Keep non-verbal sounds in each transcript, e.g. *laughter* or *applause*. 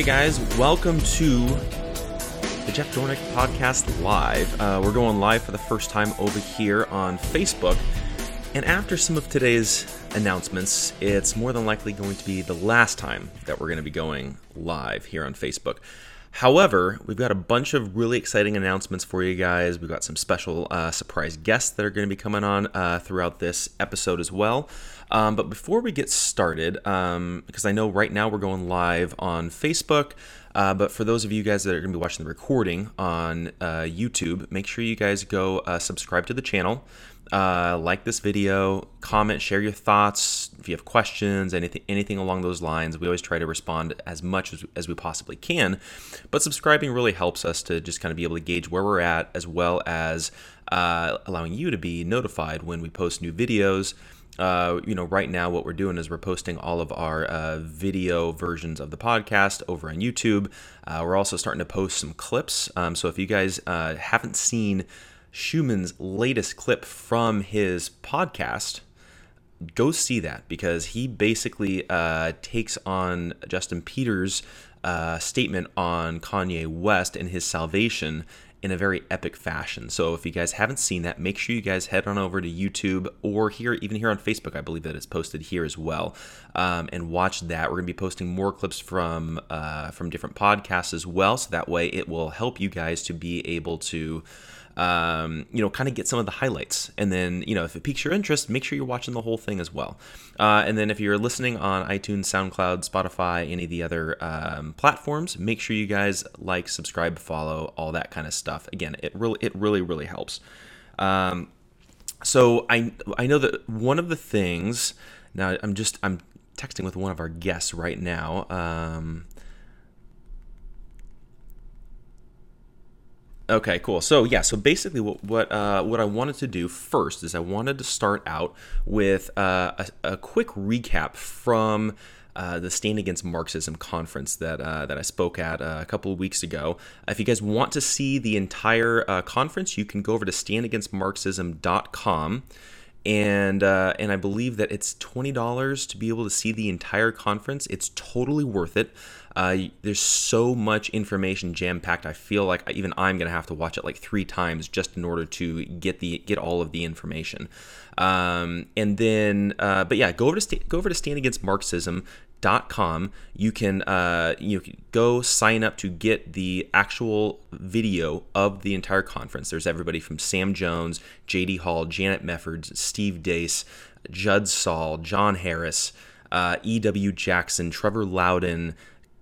Hey guys, welcome to the Jeff Dornik Podcast Live. Uh, we're going live for the first time over here on Facebook. And after some of today's announcements, it's more than likely going to be the last time that we're going to be going live here on Facebook. However, we've got a bunch of really exciting announcements for you guys. We've got some special uh, surprise guests that are going to be coming on uh, throughout this episode as well. Um, but before we get started, um, because I know right now we're going live on Facebook, uh, but for those of you guys that are going to be watching the recording on uh, YouTube, make sure you guys go uh, subscribe to the channel. Uh, like this video, comment, share your thoughts. If you have questions, anything, anything along those lines, we always try to respond as much as, as we possibly can. But subscribing really helps us to just kind of be able to gauge where we're at, as well as uh, allowing you to be notified when we post new videos. Uh, you know, right now what we're doing is we're posting all of our uh, video versions of the podcast over on YouTube. Uh, we're also starting to post some clips. Um, so if you guys uh, haven't seen Schumann's latest clip from his podcast, go see that because he basically uh, takes on Justin Peters' uh, statement on Kanye West and his salvation in a very epic fashion. So if you guys haven't seen that, make sure you guys head on over to YouTube or here, even here on Facebook. I believe that it's posted here as well, um, and watch that. We're gonna be posting more clips from uh, from different podcasts as well, so that way it will help you guys to be able to um, you know, kind of get some of the highlights. And then, you know, if it piques your interest, make sure you're watching the whole thing as well. Uh, and then if you're listening on iTunes, SoundCloud, Spotify, any of the other um, platforms, make sure you guys like, subscribe, follow, all that kind of stuff. Again, it really, it really, really helps. Um, so I, I know that one of the things. Now I'm just I'm texting with one of our guests right now. Um, Okay, cool. So yeah, so basically, what what uh, what I wanted to do first is I wanted to start out with uh, a, a, quick recap from. Uh, the Stand Against Marxism conference that uh, that I spoke at uh, a couple of weeks ago. If you guys want to see the entire uh, conference, you can go over to standagainstmarxism.com and uh, and I believe that it's twenty dollars to be able to see the entire conference. It's totally worth it. Uh, there's so much information jam packed. I feel like even I'm gonna have to watch it like three times just in order to get the get all of the information. Um, and then, uh, but yeah, go over to go over to Stand Against Marxism com you can uh, you can go sign up to get the actual video of the entire conference there's everybody from sam jones jd hall janet meffords steve Deace, judd saul john harris uh, ew jackson trevor loudon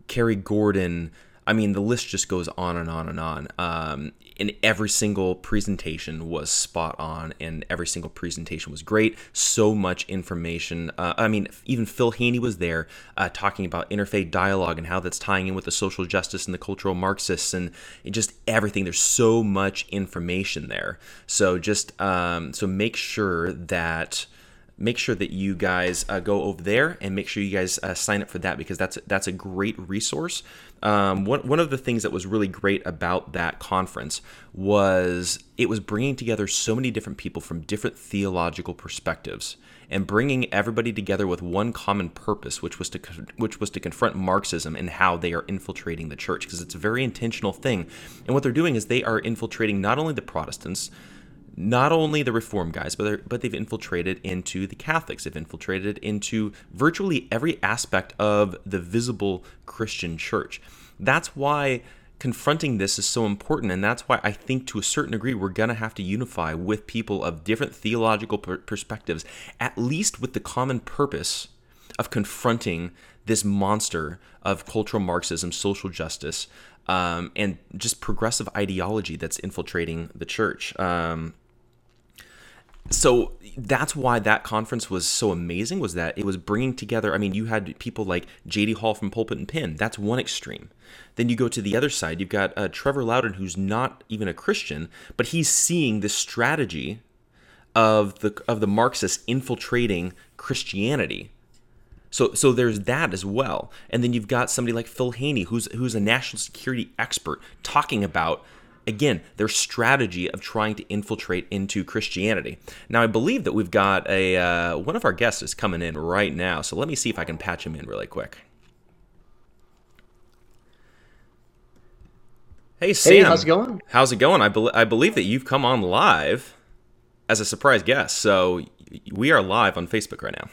Kerry Gordon. I mean, the list just goes on and on and on. Um, and every single presentation was spot on, and every single presentation was great. So much information. Uh, I mean, even Phil Haney was there uh, talking about interfaith dialogue and how that's tying in with the social justice and the cultural Marxists and just everything. There's so much information there. So just um, so make sure that make sure that you guys uh, go over there and make sure you guys uh, sign up for that because that's that's a great resource. Um, one one of the things that was really great about that conference was it was bringing together so many different people from different theological perspectives and bringing everybody together with one common purpose, which was to which was to confront Marxism and how they are infiltrating the church because it's a very intentional thing. And what they're doing is they are infiltrating not only the Protestants not only the reform guys, but but they've infiltrated into the Catholics. They've infiltrated into virtually every aspect of the visible Christian church. That's why confronting this is so important, and that's why I think to a certain degree we're gonna have to unify with people of different theological per- perspectives, at least with the common purpose of confronting this monster of cultural Marxism, social justice, um, and just progressive ideology that's infiltrating the church. Um, so that's why that conference was so amazing was that it was bringing together i mean you had people like jd hall from pulpit and pen that's one extreme. Then you go to the other side. You've got uh, trevor loudon who's not even a christian but he's seeing this strategy of the of the marxists infiltrating christianity. So so there's that as well. And then you've got somebody like phil haney who's who's a national security expert talking about again, their strategy of trying to infiltrate into Christianity. Now, I believe that we've got a uh, one of our guests is coming in right now, so let me see if I can patch him in really quick. Hey Sam, hey, how's it going? How's it going? I, be- I believe that you've come on live as a surprise guest, so we are live on Facebook right now.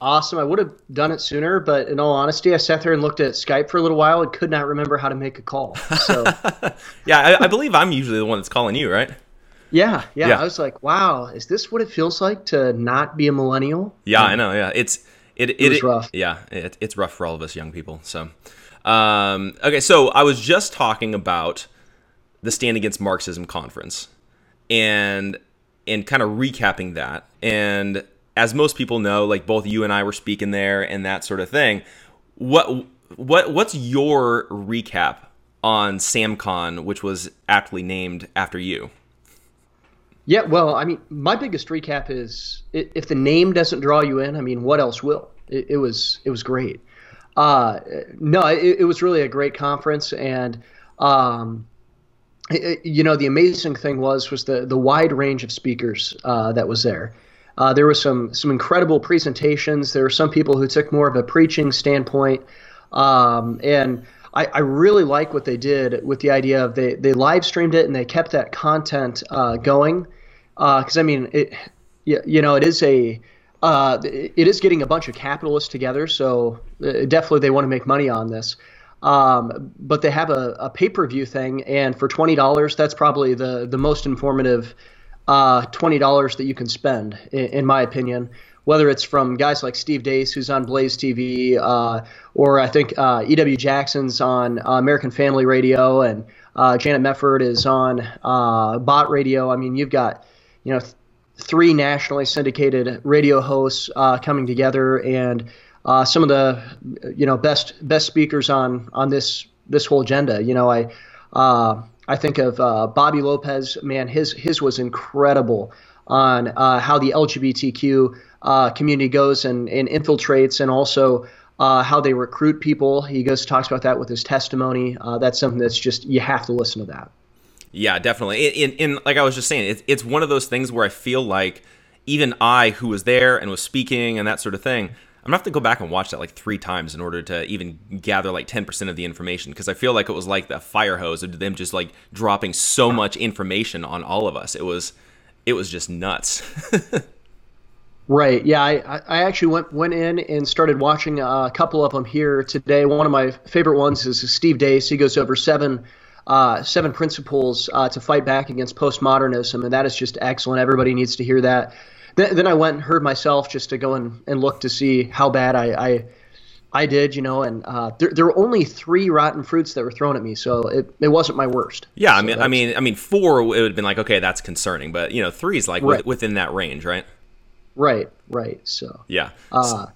Awesome. I would have done it sooner, but in all honesty, I sat there and looked at Skype for a little while and could not remember how to make a call. So, *laughs* yeah, I, I, believe I'm usually the one that's calling you, right? Yeah, yeah, yeah. I was like, wow, is this what it feels like to not be a millennial? Yeah, I know. Yeah, it's it. It, it rough. Yeah, it, it's rough for all of us young people. So, um, okay, so I was just talking about the Stand Against Marxism conference, and and kind of recapping that and as most people know, like both you and I were speaking there and that sort of thing. What what what's your recap on SamCon, which was aptly named after you? Yeah, well, I mean, my biggest recap is if the name doesn't draw you in, I mean, what else will? It, it was it was great. Uh, no, it, it, was really a great conference, and um, it, you know, the amazing thing was was the the wide range of speakers uh, that was there. Uh, there were some some incredible presentations. There were some people who took more of a preaching standpoint, um, and I, I, really like what they did with the idea of they they live streamed it and they kept that content uh, going. Because uh, I mean, it you know it is a uh, it is getting a bunch of capitalists together, so uh, definitely they want to make money on this. Um, but they have a, a pay per view thing, and for twenty dollars, that's probably the the most informative uh, twenty dollars that you can spend, in, in, my opinion. Whether it's from guys like Steve Deace, who's on Blaze TV, uh, or I think uh, E.W. Jackson's on uh, American Family Radio, and uh, Janet Mefford is on uh, Bott Radio. I mean, you've got you know th- three nationally syndicated radio hosts coming together, and some of the you know best best speakers on on this this whole agenda. You know, I I think of uh, Bobby Lopez. Man, his his was incredible on uh, how the LGBTQ uh, community goes and, and infiltrates, and also uh, how they recruit people. He goes talks about that with his testimony. Uh, that's something that's just you have to listen to that. Yeah, definitely. In, like I was just saying, it's it's one of those things where I feel like even I, who was there and was speaking and that sort of thing, I'm gonna have to go back and watch that like three times in order to even gather like 10% of the information because I feel like it was like the fire hose of them just like dropping so much information on all of us. It was, it was just nuts. *laughs* right. Yeah. I, I actually went went in and started watching a couple of them here today. One of my favorite ones is Steve Deace. He goes over seven. Uh, seven principles uh, to fight back against postmodernism, and that is just excellent. Everybody needs to hear that. Then, then I went and heard myself just to go and, and look to see how bad I, I I did, you know, and uh, there, there were only three rotten fruits that were thrown at me, so it, it wasn't my worst. Yeah, I mean, I mean, I mean, four it would have been like, okay, that's concerning, but you know, three is like right. within that range, right? Right, right. So yeah. Uh,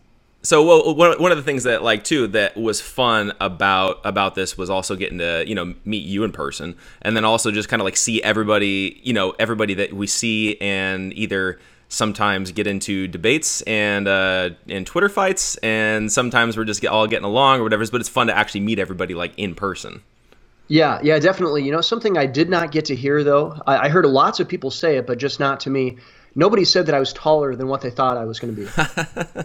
so well, one one of the things that like too that was fun about about this was also getting to you know meet you in person, and then also just kind of like see everybody, you know, everybody that we see and either sometimes get into debates and uh, and Twitter fights, and sometimes we're just get, all getting along or whatever. But it's fun to actually meet everybody like in person. Yeah, yeah, definitely. You know, something I did not get to hear though. I, I heard lots of people say it, but just not to me. Nobody said that I was taller than what they thought I was going to be. *laughs*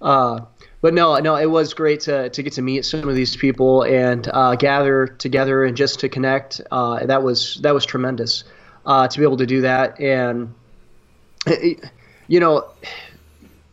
uh, but no, no, it was great to, to get to meet some of these people and uh, gather together and just to connect. Uh, that was that was tremendous uh, to be able to do that. And you know,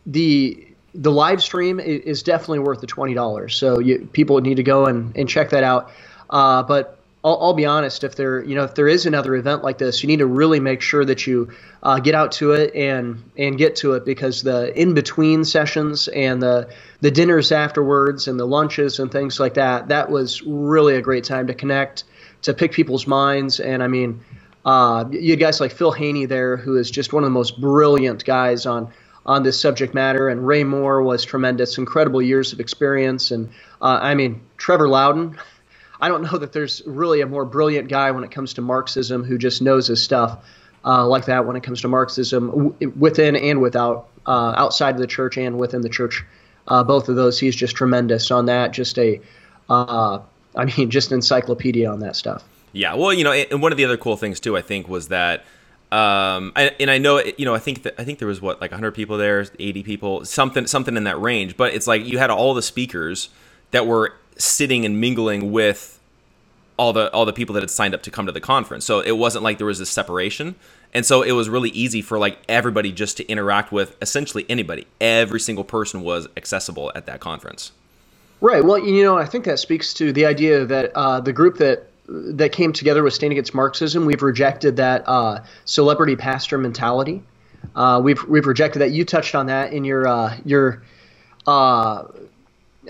the the live stream is definitely worth the twenty dollars. So you, people need to go and, and check that out. Uh, but I'll, I'll, be honest, if there you know if there is another event like this, you need to really make sure that you uh, get out to it and and get to it because the in between sessions and the the dinners afterwards and the lunches and things like that that was really a great time to connect to pick people's minds and I mean uh, you guys like Phil Haney there, who is just one of the most brilliant guys on on this subject matter, and Ray Moore was tremendous, incredible years of experience, and uh, I mean Trevor Loudon. *laughs* I don't know that there's really a more brilliant guy when it comes to Marxism who just knows his stuff uh, like that when it comes to Marxism w- within and without, uh, outside of the church and within the church. Uh, both of those, he's just tremendous on that. Just a, uh, I mean, just encyclopedia on that stuff. Yeah, well, you know, and one of the other cool things too, I think, was that, um, and I know, you know, I think that I think there was what like 100 people there, 80 people, something, something in that range. But it's like you had all the speakers that were sitting and mingling with all the all the people that had signed up to come to the conference. So it wasn't like there was this separation. And so it was really easy for like everybody just to interact with essentially anybody. Every single person was accessible at that conference. Right. Well, you know, I think that speaks to the idea that uh, the group that that came together with Stand Against Marxism, we've rejected that uh, celebrity pastor mentality. Uh, we've we've rejected that. You touched on that in your uh, your uh,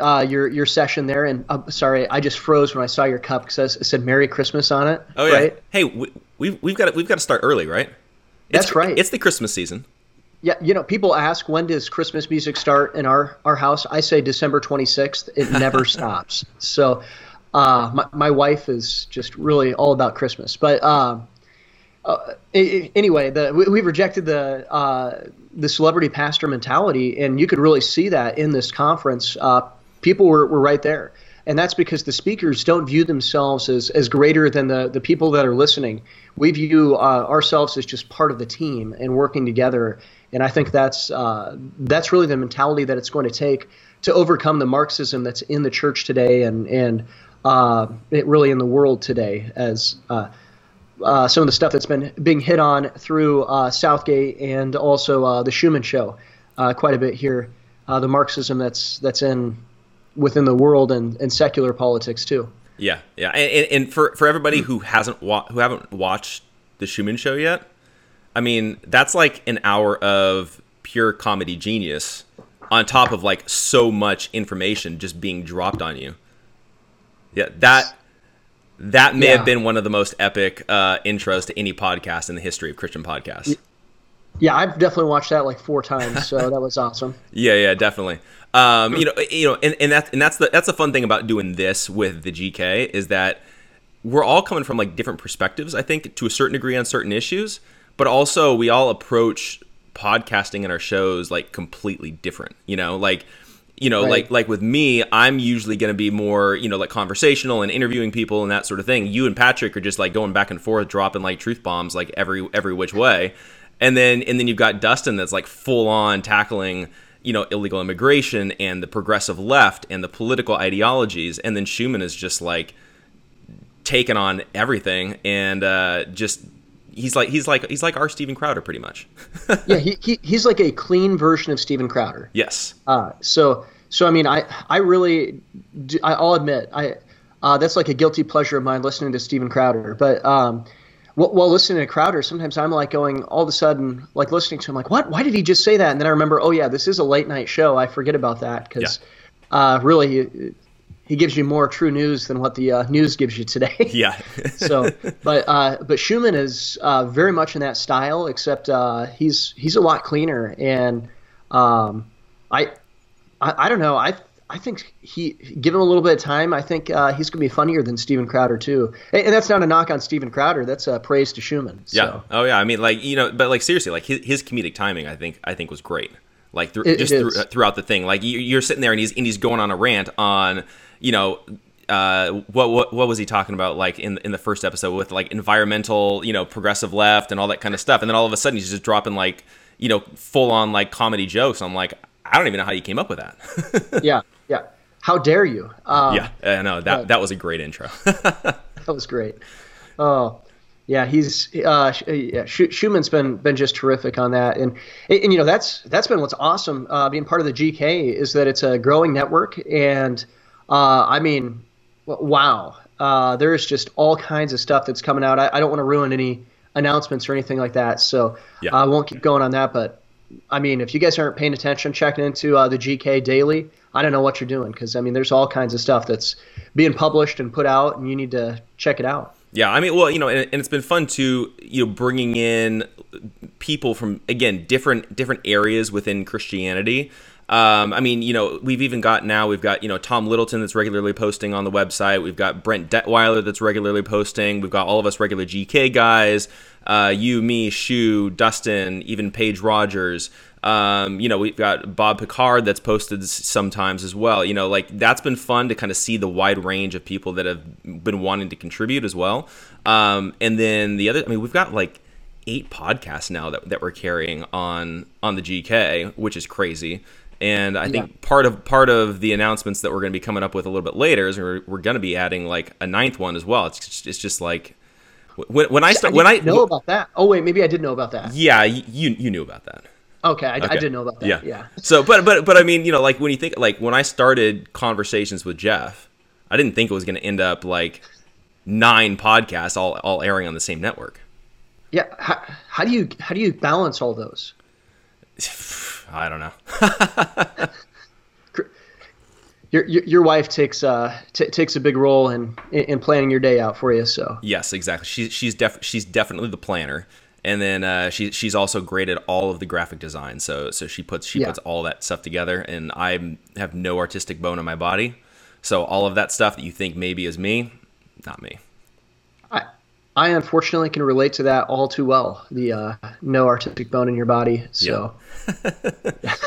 uh, your your session there. And uh, sorry, I just froze when I saw your cup because it said "Merry Christmas" on it. Oh yeah. Right? Hey, we, we've we've got to, we've got to start early, right? It's, That's right. It's the Christmas season. Yeah, you know, people ask when does Christmas music start in our our house? I say December 26th. It never *laughs* stops. So, uh, my my wife is just really all about Christmas. But um, uh, anyway, the we, have rejected the uh, the celebrity pastor mentality, and you could really see that in this conference. Uh, people were, were right there. And that's because the speakers don't view themselves as, as greater than the, the people that are listening. We view uh, ourselves as just part of the team and working together. And I think that's uh, that's really the mentality that it's going to take to overcome the Marxism that's in the church today and and uh, it really in the world today as uh, uh, some of the stuff that's been being hit on through uh, Southgate and also the Schumann Show quite a bit here. the Marxism that's that's in within the world and, and secular politics too. Yeah, yeah, and, and for for everybody who hasn't wa- who haven't watched the Schumann Show yet, I mean that's like an hour of pure comedy genius on top of like so much information just being dropped on you. Yeah, that that may yeah. have been one of the most epic uh, intros to any podcast in the history of Christian podcasts. Yeah, I've definitely watched that like four times, so *laughs* that was awesome. Yeah, yeah, definitely. Um, you know, you know, and, and that's and that's the that's the fun thing about doing this with the GK is that we're all coming from like different perspectives. I think to a certain degree on certain issues, but also we all approach podcasting and our shows like completely different. You know, like you know, right. like like with me, I'm usually going to be more, you know, like conversational and interviewing people and that sort of thing. You and Patrick are just like going back and forth, dropping like truth bombs like every every which way. And then and then you've got Dustin that's like full on tackling you know illegal immigration and the progressive left and the political ideologies and then schumann is just like taken on everything and uh, just he's like he's like he's like our steven crowder pretty much *laughs* yeah he, he, he's like a clean version of steven crowder yes uh, so so i mean i i really do, i'll admit i uh, that's like a guilty pleasure of mine listening to steven crowder but um, while listening to Crowder, sometimes I'm like going all of a sudden, like listening to him, like, what? Why did he just say that? And then I remember, oh yeah, this is a late night show. I forget about that because yeah. uh, really, he, gives you more true news than what the uh, news gives you today. *laughs* Yeah. so, but uh, but Schumann is uh, very much in that style, except uh, he's he's a lot cleaner, and um, I, I I don't know. I I think he, give him a little bit of time. I think uh, he's going to be funnier than Steven Crowder too. And, and, that's not a knock on Steven Crowder. That's a praise to Schumann. So. Yeah. Oh yeah. I mean, like you know, but like seriously, like his, his comedic timing, I think, I think was great. Like th- it, just th- throughout the thing, like you, are sitting there and he's and he's going on a rant on, you know, uh, what what what was he talking about? Like in in the first episode with like environmental, you know, progressive left and all that kind of stuff. And then all of a sudden he's just dropping like, you know, full on like comedy jokes. I'm like, I don't even know how you came up with that. *laughs* yeah. Yeah. How dare you? Um, yeah, I know that uh, that was a great intro. *laughs* that was great. Oh, yeah, he's uh, yeah, Schumann's been been just terrific on that, and, and, you know that's that's been what's awesome uh, being part of the GK is that it's a growing network, and uh, I mean, wow, uh, there's just all kinds of stuff that's coming out. I, I don't want to ruin any announcements or anything like that, so yeah. I won't keep going on that. But I mean, if you guys aren't paying attention, checking into uh, the GK daily, I don't know what you're doing because I mean, there's all kinds of stuff that's being published and put out, and you need to check it out. Yeah, I mean, well, you know, and, and it's been fun to you know bringing in people from again different different areas within Christianity. Um, I mean, you know, we've even got now we've got you know Tom Littleton that's regularly posting on the website. We've got Brent Detwiler that's regularly posting. We've got all of us regular GK guys. Uh, you, me, Shu, Dustin, even Paige Rogers. Um, you know, we've got Bob Picard that's posted sometimes as well. You know, like that's been fun to kind of see the wide range of people that have been wanting to contribute as well. Um, and then the other, I mean, we've got like eight podcasts now that, that we're carrying on on the GK, which is crazy. And I think part of part of the announcements that we're going to be coming up with a little bit later is we're, we're going to be adding like a ninth one as well. It's just, it's just like when, when I start when I know about that. Oh wait, maybe I did know about that. Yeah, you you knew about that. Okay, I, okay. I did know about that. Yeah, yeah. So, but but but I mean, you know, like when you think like when I started conversations with Jeff, I didn't think it was going to end up like nine podcasts all all airing on the same network. Yeah, how, how do you how do you balance all those? *sighs* I don't know. *laughs* your, your, your wife takes uh t- takes a big role in in planning your day out for you. So yes, exactly. She's she's def- she's definitely the planner, and then uh, she she's also great at all of the graphic design. So so she puts she yeah. puts all that stuff together, and I have no artistic bone in my body. So all of that stuff that you think maybe is me, not me. I I unfortunately can relate to that all too well. The uh, no artistic bone in your body. So. Yep. *laughs*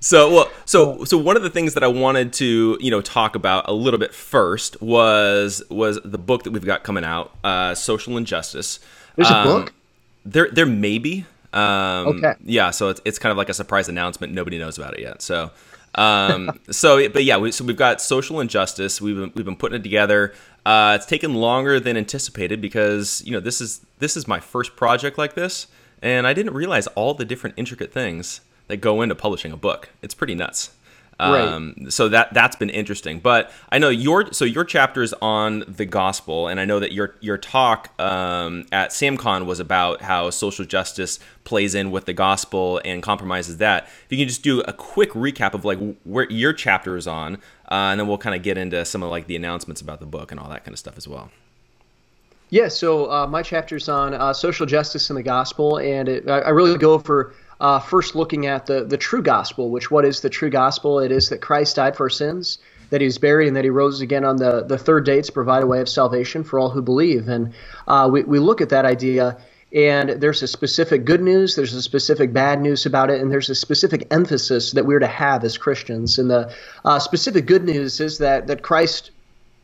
so well so so one of the things that I wanted to you know talk about a little bit first was was the book that we've got coming out, uh, Social Injustice. There's um, a book. There there may be. Um, okay. Yeah, so it's it's kind of like a surprise announcement. Nobody knows about it yet. So. um, *laughs* so, but yeah, we, so we've got social injustice. We've been, we've been putting it together. Uh, it's taken longer than anticipated because you know this is this is my first project like this, and I didn't realize all the different intricate things that go into publishing a book. It's pretty nuts. Um, right. So that that's been interesting. But I know your so your chapter is on the gospel, and I know that your your talk um, at SamCon was about how social justice plays in with the gospel and compromises that. If you can just do a quick recap of like where your chapter is on, uh, and then we'll kind of get into some of like the announcements about the book and all that kind of stuff as well. Yeah, so uh, my chapter's on uh, social justice and the gospel, and it, I, I really go over uh, first looking at the, the true gospel, which what is the true gospel? It is that Christ died for our sins, that he was buried, and that he rose again on the, the third day to provide a way of salvation for all who believe. And uh, we, we look at that idea, and there's a specific good news, there's a specific bad news about it, and there's a specific emphasis that we're to have as Christians. And the uh, specific good news is that, that Christ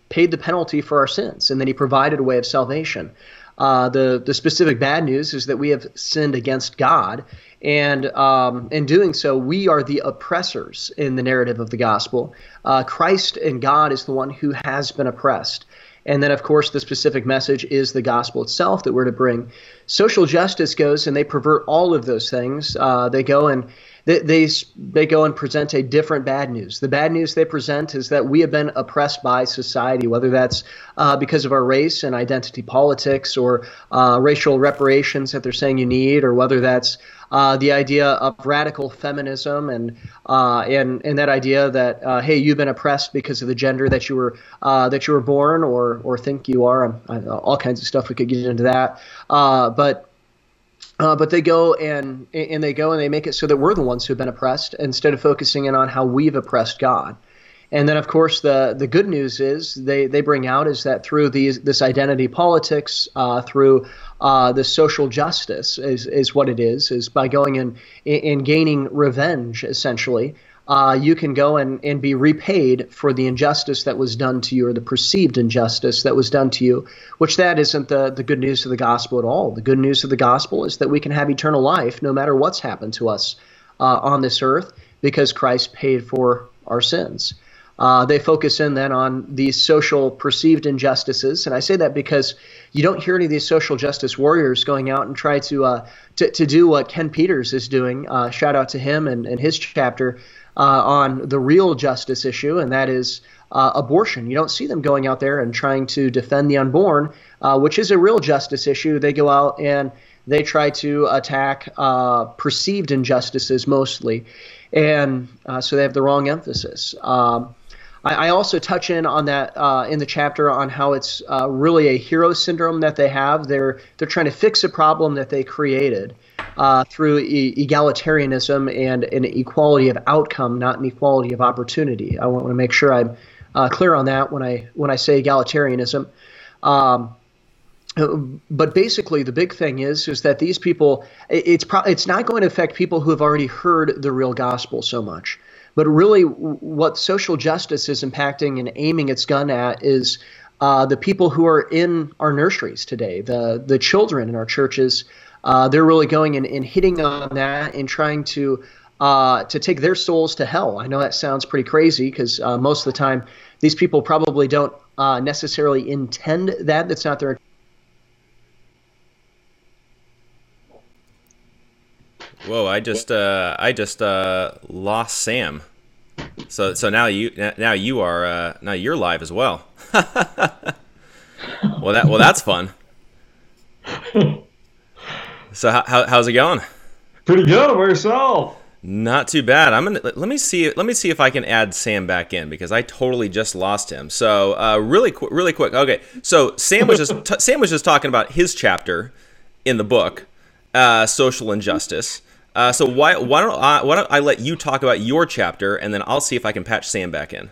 paid the penalty for our sins, and that he provided a way of salvation. Uh, the the specific bad news is that we have sinned against God, and um, in doing so, we are the oppressors in the narrative of the gospel. Uh, Christ and God is the one who has been oppressed. And then, of course, the specific message is the gospel itself that we're to bring. Social justice goes and they pervert all of those things. Uh, they go and they, they, they go and present a different bad news. The bad news they present is that we have been oppressed by society, whether that's uh, because of our race and identity politics or uh, racial reparations that they're saying you need, or whether that's uh, the idea of radical feminism and uh, and and that idea that uh, hey you've been oppressed because of the gender that you were uh, that you were born or or think you are all kinds of stuff we could get into that but uh, but they go and and they go and they make it so that we're the ones who have been oppressed instead of focusing in on how we've oppressed God. And then, of course, the the good news is they, they bring out is that through these this identity politics, uh, through uh, the social justice is, is what it is, is by going and in gaining revenge essentially. Uh, you can go and, and be repaid for the injustice that was done to you or the perceived injustice that was done to you, which that isn't the, the good news of the gospel at all. The good news of the gospel is that we can have eternal life no matter what's happened to us uh, on this earth because Christ paid for our sins. Uh, they focus in then on these social perceived injustices, and I say that because you don't hear any of these social justice warriors going out and try to uh, to, to, do what Ken Peters is doing. Uh, shout out to him and, and his chapter uh, on the real justice issue, and that is uh, abortion. You don't see them going out there and trying to defend the unborn, uh, which is a real justice issue. They go out and they try to attack perceived injustices mostly, and so they have the wrong emphasis. Um, I, I also touch in on that uh, in the chapter on how it's uh, really a hero syndrome that they have. They're they're trying to fix a problem that they created uh, through e- egalitarianism and an equality of outcome, not an equality of opportunity. I want to make sure I'm uh, clear on that when I when I say egalitarianism. Um, but basically, the big thing is is that these people, it's pro- it's not going to affect people who have already heard the real gospel so much. But really, what social justice is impacting and aiming its gun at is uh, the people who are in our nurseries today, the the children in our churches. Uh, they're really going and, and, hitting on that and trying to uh, to take their souls to hell. I know that sounds pretty crazy because uh, most of the time these people probably don't uh, necessarily intend that. That's not their. Whoa! I just uh, I just uh, lost Sam. So so now you now you are uh, now you're live as well. *laughs* well that well that's fun. *laughs* So how, how, how's it going? Pretty good. Where yourself? Not too bad. I'm gonna let me see. Let me see if I can add Sam back in because I totally just lost him. So uh, really, qu- really quick. Okay, so Sam was just t- Sam was just talking about his chapter in the book, uh, social injustice. Uh, so why why don't I why don't I let you talk about your chapter and then I'll see if I can patch Sam back in.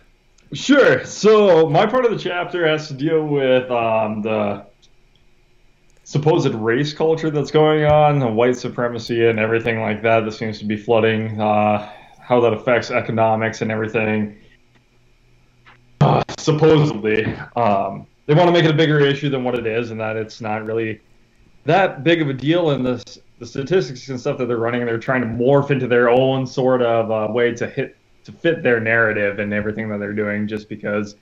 Sure. So my part of the chapter has to deal with um, the supposed race culture that's going on, white supremacy and everything like that that seems to be flooding, uh, how that affects economics and everything. Uh, supposedly, um, they want to make it a bigger issue than what it is, and that it's not really that big of a deal. in the the statistics and stuff that they're running, they're trying to morph into their own sort of uh, way to hit to fit their narrative and everything that they're doing, just because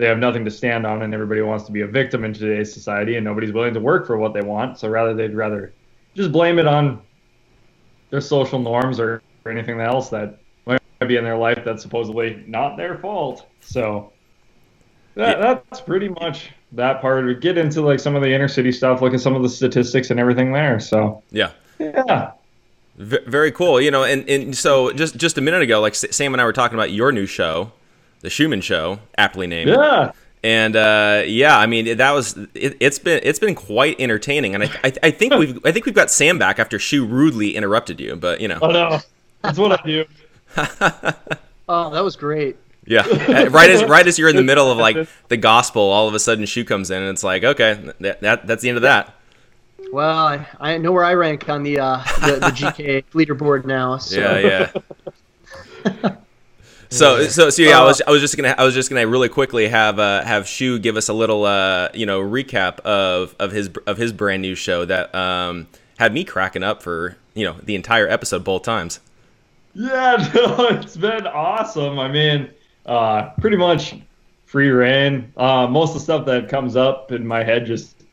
they have nothing to stand on and everybody wants to be a victim in today's society and nobody's willing to work for what they want. So rather they'd rather just blame it on their social norms or, or anything else that might be in their life that's supposedly not their fault. So that, yeah. that's pretty much that part. We get into like some of the inner city stuff, look at some of the statistics and everything there. So yeah, yeah. V- very cool. You know, and, and so just just a minute ago, like Sam and I were talking about your new show, the Schumann Show, aptly named. Yeah. And uh, yeah, I mean that was it, has been it's been quite entertaining, and I, I, I think we've I think we've got Sam back after Shu rudely interrupted you, but you know. Oh no, that's what I do. *laughs* oh, that was great. Yeah, right as right as you're in the middle of like *laughs* the gospel, all of a sudden Shu comes in, and it's like, okay, that, that that's the end of that. Well, I, I know where I rank on the uh, the, the GK *laughs* leaderboard now. So. Yeah, yeah. So, so, so yeah, I was, I was just gonna, I was just gonna really quickly have, uh, have Shu give us a little, uh, you know, recap of, of his, of his brand new show that, um, had me cracking up for, you know, the entire episode both times. Yeah, *laughs* no, it's been awesome. I mean, uh, pretty much free reign. Uh, most of the stuff that comes up in my head just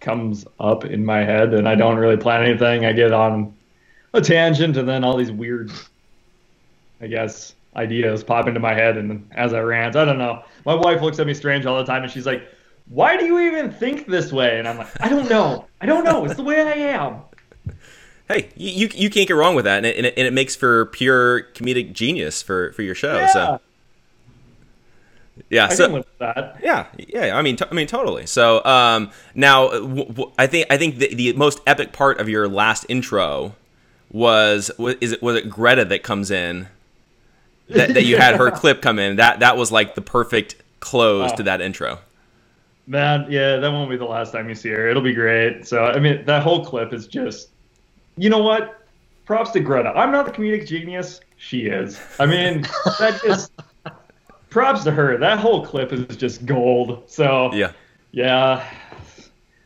comes up in my head, and I don't really plan anything. I get on a tangent, and then all these weird, I guess, ideas pop into my head and as I rant. I don't know. My wife looks at me strange all the time and she's like, Why do you even think this way? And I'm like, I don't know. I don't know. It's the way I am. *laughs* Hey, you, you can't get wrong with that, and it, and it, and it makes for pure comedic genius for, for your show. Yeah. So, yeah, I so that. yeah, yeah. I mean, t- I mean, totally. So, um, now w- w- I think I think the, the most epic part of your last intro was was is it was it Greta that comes in that, that you had her *laughs* clip come in. That that was like the perfect close oh. to that intro. Man, yeah, that won't be the last time you see her. It'll be great. So I mean, that whole clip is just, you know what? Props to Greta. I'm not the comedic genius. She is. I mean, that just props to her. That whole clip is just gold. So yeah, yeah.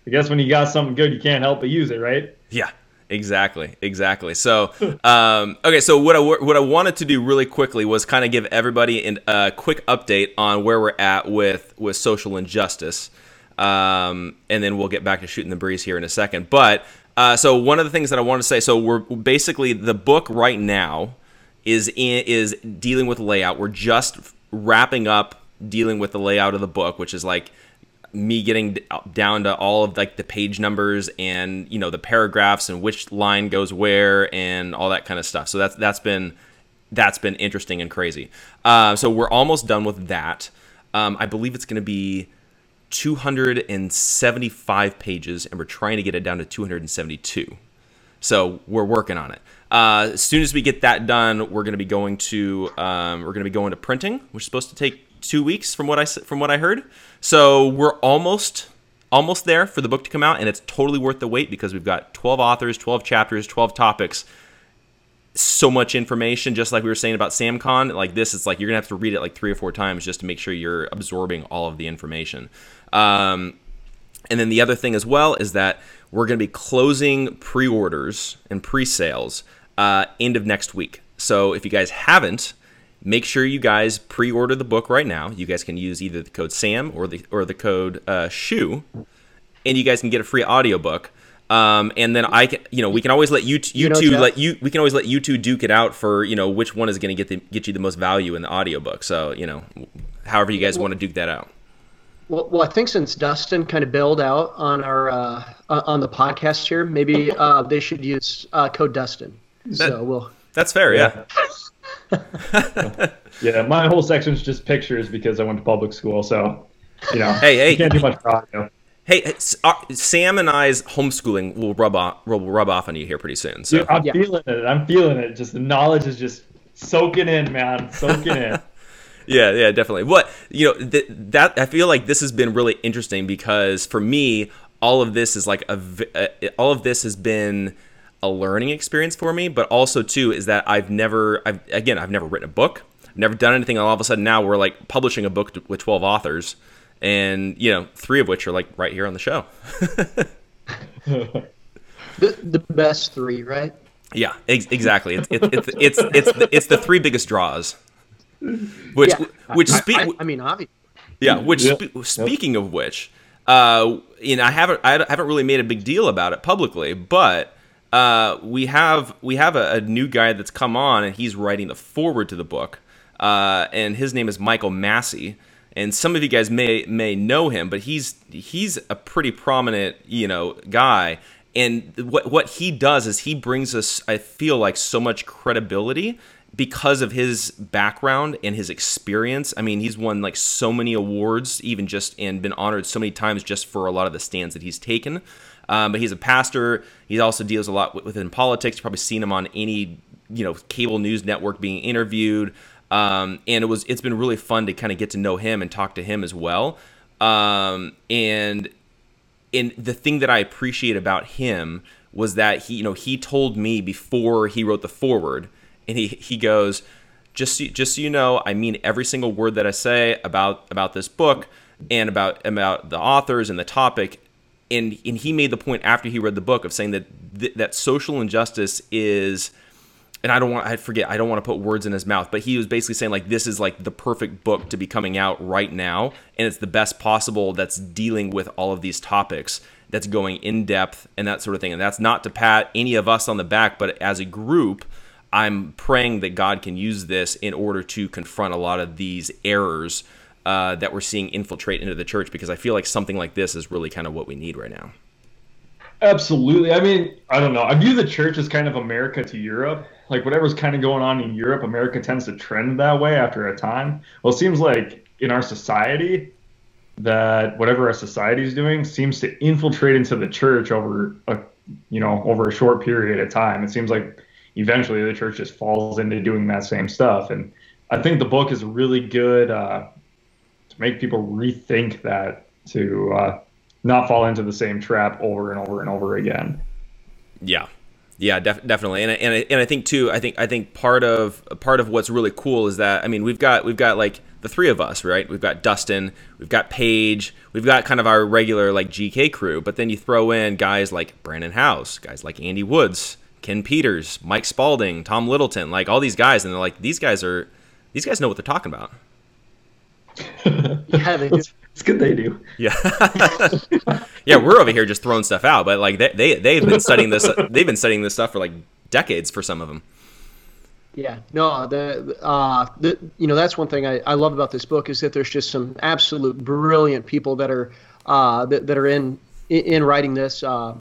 I guess when you got something good, you can't help but use it, right? Yeah. Exactly, exactly. So, um, okay, so what I what I wanted to do really quickly was kind of give everybody a uh, quick update on where we're at with with social injustice, um, and then we'll get back to shooting the breeze here in a second. But uh, so one of the things that I want to say, so we're basically the book right now is in, is dealing with layout. We're just wrapping up dealing with the layout of the book, which is like me getting down to all of like the page numbers and you know the paragraphs and which line goes where and all that kind of stuff. So that's that's been that's been interesting and crazy. Uh, so we're almost done with that. Um, I believe it's going to be 275 pages, and we're trying to get it down to 272. So we're working on it. Uh, as soon as we get that done, we're going to be going to um, we're going to be going to printing, which is supposed to take two weeks from what I from what I heard. So we're almost almost there for the book to come out, and it's totally worth the wait because we've got 12 authors, 12 chapters, 12 topics. So much information, just like we were saying about SamCon. Like this, it's like you're gonna have to read it like three or four times just to make sure you're absorbing all of the information. Um, and then the other thing as well is that we're gonna be closing pre-orders and pre-sales uh, end of next week. So if you guys haven't, make sure you guys pre-order the book right now. You guys can use either the code SAM or the or the code uh, SHOE, and you guys can get a free audiobook. Um, and then I can, you know, we can always let you, t- you, You know, two Jeff? let you, we can always let you two duke it out for, you know, which one is going to get the, get you the most value in the audiobook. So, you know, however you guys want to duke that out. Well, well, I think since Dustin kind of bailed out on our uh, uh, on the podcast here, maybe uh, they should use uh, code Dustin. So we'll. That's fair. Yeah. Yeah, *laughs* my whole section is just pictures because I went to public school, so you know, Hey, hey. you can't do much for audio. Hey, uh, Sam and I's homeschooling will rub off, will rub off on you here pretty soon. So, Dude, I'm Yeah. feeling it. I'm feeling it. Just the knowledge is just soaking in, man, soaking in. *laughs* Yeah, yeah, definitely. What you know th- that I feel like this has been really interesting because for me, all of this is like a v- uh, all of this has been a learning experience for me, but also too is that I've never, I've again, I've never written a book, I've never done anything. All of a sudden now we're like publishing a book with twelve authors, and you know, three of which are like right here on the show. *laughs* The, the best three, right? yeah, ex- exactly. It's it's it's it's it's the, it's the three biggest draws. Which Yeah. which I, speak. I, I mean, obviously. Yeah. Which Yeah. spe- speaking of which, uh, you know, I haven't I haven't really made a big deal about it publicly, but uh, we have we have a, a new guy that's come on and he's writing the foreword to the book, uh, and his name is Michael Massey. And some of you guys may may know him, but he's he's a pretty prominent you know guy. And what what he does is he brings us, I feel like, so much credibility because of his background and his experience. I mean, he's won like so many awards, even just and been honored so many times just for a lot of the stands that he's taken. Um, but he's a pastor. He also deals a lot with, within politics. You've probably seen him on any you know cable news network being interviewed. Um, and it was it's been really fun to kind of get to know him and talk to him as well. Um, and and the thing that I appreciate about him was that he, you know, he told me before he wrote the foreword, and he he goes, just so, just so you know, I mean every single word that I say about about this book and about about the authors and the topic. And and he made the point after he read the book of saying that th- that social injustice is and I don't want I forget I don't want to put words in his mouth, but he was basically saying like this is like the perfect book to be coming out right now, and it's the best possible that's dealing with all of these topics, that's going in depth and that sort of thing. And that's not to pat any of us on the back, but as a group, I'm praying that God can use this in order to confront a lot of these errors uh, that we're seeing infiltrate into the church, because I feel like something like this is really kind of what we need right now. Absolutely. I mean, I don't know. I view the church as kind of America to Europe. Like whatever's kind of going on in Europe, America tends to trend that way after a time. Well, it seems like in our society that whatever our society is doing seems to infiltrate into the church over a you know over a short period of time. It seems like eventually the church just falls into doing that same stuff. And I think the book is really good uh, make people rethink that to uh, not fall into the same trap over and over and over again. Yeah, yeah, def- definitely, and I- and I, and I think too, I think I think part of part of what's really cool is that I mean we've got we've got like the three of us, right? We've got Dustin, we've got Paige, we've got kind of our regular like GK crew, but then you throw in guys like Brandon House, guys like Andy Woods, Ken Peters, Mike Spalding, Tom Littleton, like all these guys, and they're like these guys are these guys know what they're talking about. *laughs* Yeah, they do. It's, it's good they do. Yeah, *laughs* yeah, we're over here just throwing stuff out, but like they they they've been studying this they've been studying this stuff for like decades for some of them. Yeah, no, the, uh, the you know that's one thing I, I love about this book is that there's just some absolute brilliant people that are uh, that, that are in in writing this. Uh,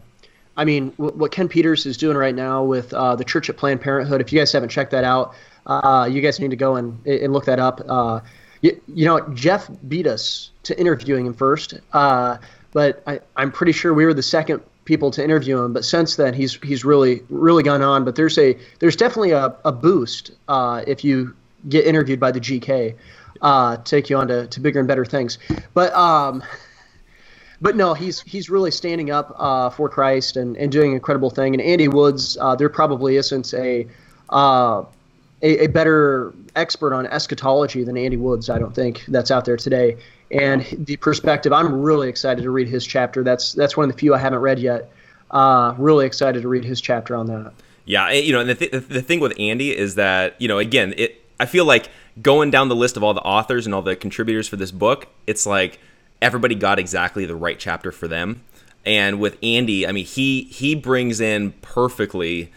I mean, what, what Ken Peters is doing right now with uh, the Church at Planned Parenthood. If you guys haven't checked that out, uh, you guys need to go and and look that up. Uh, you, you know, Jeff beat us to interviewing him first, uh, but I, I'm pretty sure we were the second people to interview him. But since then, he's he's really really gone on. But there's a there's definitely a, a boost uh, if you get interviewed by the GK, uh, take you on to, to bigger and better things. But um, but no, he's he's really standing up uh, for Christ and, and doing an incredible thing. And Andy Woods, uh, there probably isn't a, uh, a a better expert on eschatology than Andy Woods. I don't think that's out there today. And the perspective, I'm really excited to read his chapter. That's that's one of the few I haven't read yet. Uh, really excited to read his chapter on that. Yeah, you know, and the, th- the thing with Andy is that you know, again, it. I feel like going down the list of all the authors and all the contributors for this book, it's like everybody got exactly the right chapter for them. And with Andy, I mean, he he brings in perfectly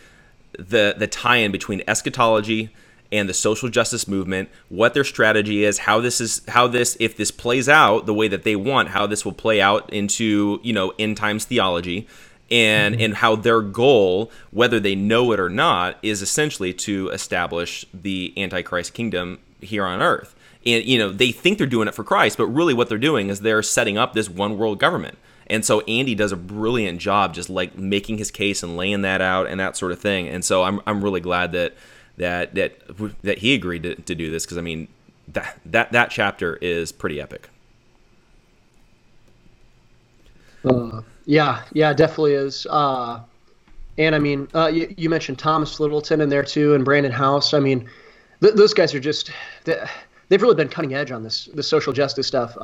the the tie-in between eschatology and the social justice movement, what their strategy is, how this is how this if this plays out the way that they want, how this will play out into, you know, end times theology and mm-hmm. and how their goal, whether they know it or not, is essentially to establish the antichrist kingdom here on earth. And you know, they think they're doing it for Christ, but really what they're doing is they're setting up this one world government. And so Andy does a brilliant job just like making his case and laying that out and that sort of thing. And so I'm I'm really glad that that that that he agreed to, to do this because I mean that that that chapter is pretty epic. Uh, yeah, yeah, definitely is. Uh, and I mean, uh, you, you, mentioned Thomas Littleton in there too, and Brandon Holthaus. I mean, th- those guys are just they've really been cutting edge on this the social justice stuff.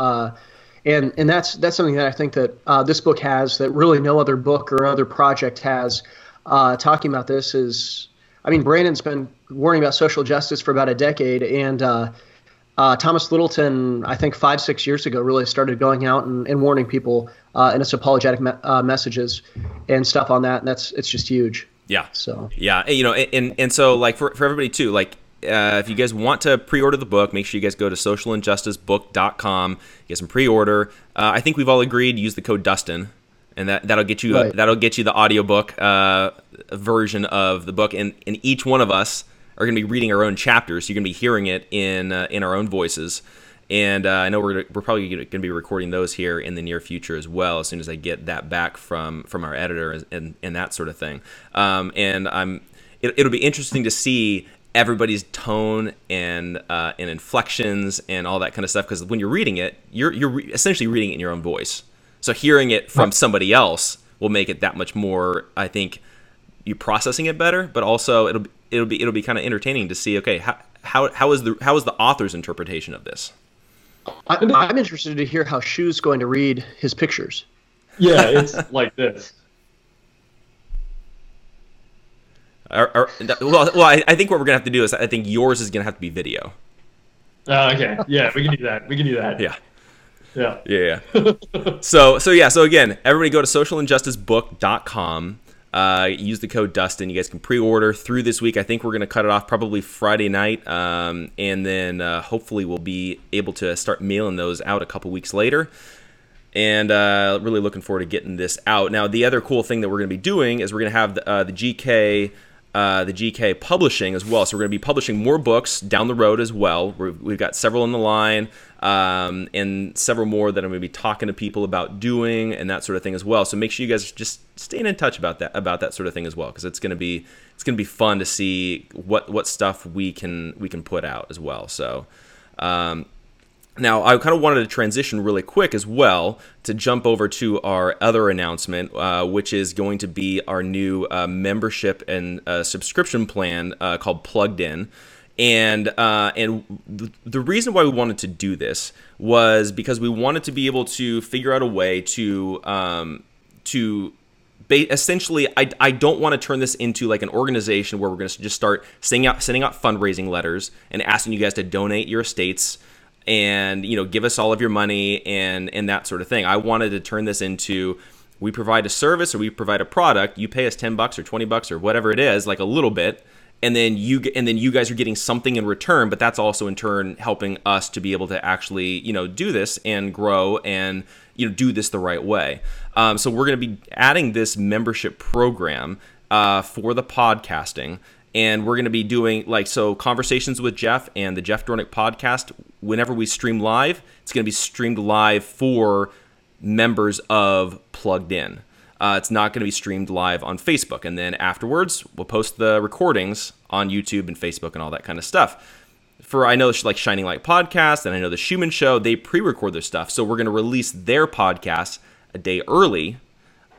And and that's that's something that I think that uh, this book has that really no other book or other project has. Uh, talking about this is, I mean, Brandon's been worrying about social justice for about a decade, and uh, uh, Thomas Littleton, I think five, six years ago, really started going out and, and warning people uh, in its apologetic me- uh, messages and stuff on that. And that's it's just huge. Yeah. So yeah, you know, and and so like for for everybody too, like uh, if you guys want to pre-order the book, make sure you guys go to socialinjusticebook.com. Get some pre-order. Uh, I think we've all agreed use the code Dustin, and that that'll get you right. that'll get you the audiobook uh, version of the book. And and each one of us are going to be reading our own chapters. So you're going to be hearing it in uh, in our own voices. And uh, I know we're, we're probably going to be recording those here in the near future as well, as soon as I get that back from from our editor and and that sort of thing. Um, and I'm it, will be interesting to see everybody's tone and uh, and inflections and all that kind of stuff because when you're reading it, you're you're re- essentially reading it in your own voice. So hearing it from somebody else will make it that much more. I think you processing it better, but also it'll it'll be it'll be kind of entertaining to see. Okay, how how how is the how is the author's interpretation of this? I, I'm interested to hear how Shu's going to read his pictures. Yeah, it's like this. *laughs* Or, or, well, well I, I, think what we're gonna have to do is I think yours is gonna have to be video. Uh, okay, yeah, we can do that. We can do that. Yeah. Yeah. Yeah. yeah. *laughs* so so yeah. So again, everybody go to socialinjusticebook.com. Uh, use the code Dustin. You guys can pre-order through this week. I think we're going to cut it off probably Friday night, um, and then uh, hopefully we'll be able to start mailing those out a couple weeks later. And uh, really looking forward to getting this out. Now, the other cool thing that we're going to be doing is we're going to have the, uh, the GK uh, the GK Publishing as well. So we're going to be publishing more books down the road as well. we have got several in the line um, and several more that I'm going to be talking to people about doing and that sort of thing as well. So make sure you guys just staying in touch about that about that sort of thing as well because it's going to be it's going to be fun to see what what stuff we can we can put out as well. So. Um, now, I kind of wanted to transition really quick as well to jump over to our other announcement, uh, which is going to be our new uh, membership and uh, subscription plan uh, called Plugged In. And uh, and the reason why we wanted to do this was because we wanted to be able to figure out a way to um, to ba- essentially I, I don't want to turn this into like an organization where we're going to just start sending out sending out fundraising letters and asking you guys to donate your estates and you know give us all of your money and and that sort of thing. I wanted to turn this into we provide a service or we provide a product. You pay us ten bucks or twenty bucks or whatever it is, like a little bit, and then you and then you guys are getting something in return. But that's also in turn helping us to be able to actually you know do this and grow and you know do this the right way. Um, so we're going to be adding this membership program uh, for the podcasting and we're going to be doing like so conversations with Jeff and the Jeff Dornik podcast. Whenever we stream live, it's going to be streamed live for members of Plugged In. Uh, it's not going to be streamed live on Facebook, and then afterwards we'll post the recordings on YouTube and Facebook and all that kind of stuff. For I know like Shining Light podcast and I know the Schumann Show, they pre-record their stuff, so we're going to release their podcast a day early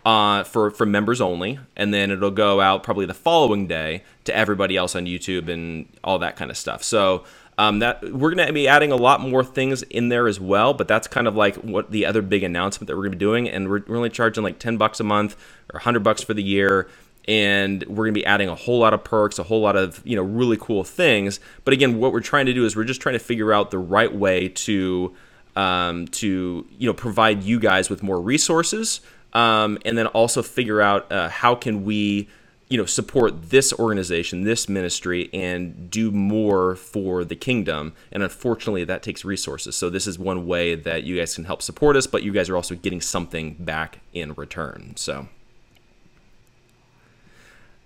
uh, for for members only, and then it'll go out probably the following day to everybody else on YouTube and all that kind of stuff. So um, that we're going to be adding a lot more things in there as well. But that's kind of like what the other big announcement that we're going to be doing, and we're, only charging like ten bucks a month or hundred bucks for the year. and we're going to be adding a whole lot of perks, a whole lot of you know really cool things. But again, what we're trying to do is we're just trying to figure out the right way to um, to you know provide you guys with more resources, um, and then also figure out uh, how can we you know support this organization this ministry and do more for the kingdom. And unfortunately that takes resources. So this is one way that you guys can help support us but you guys are also getting something back in return. So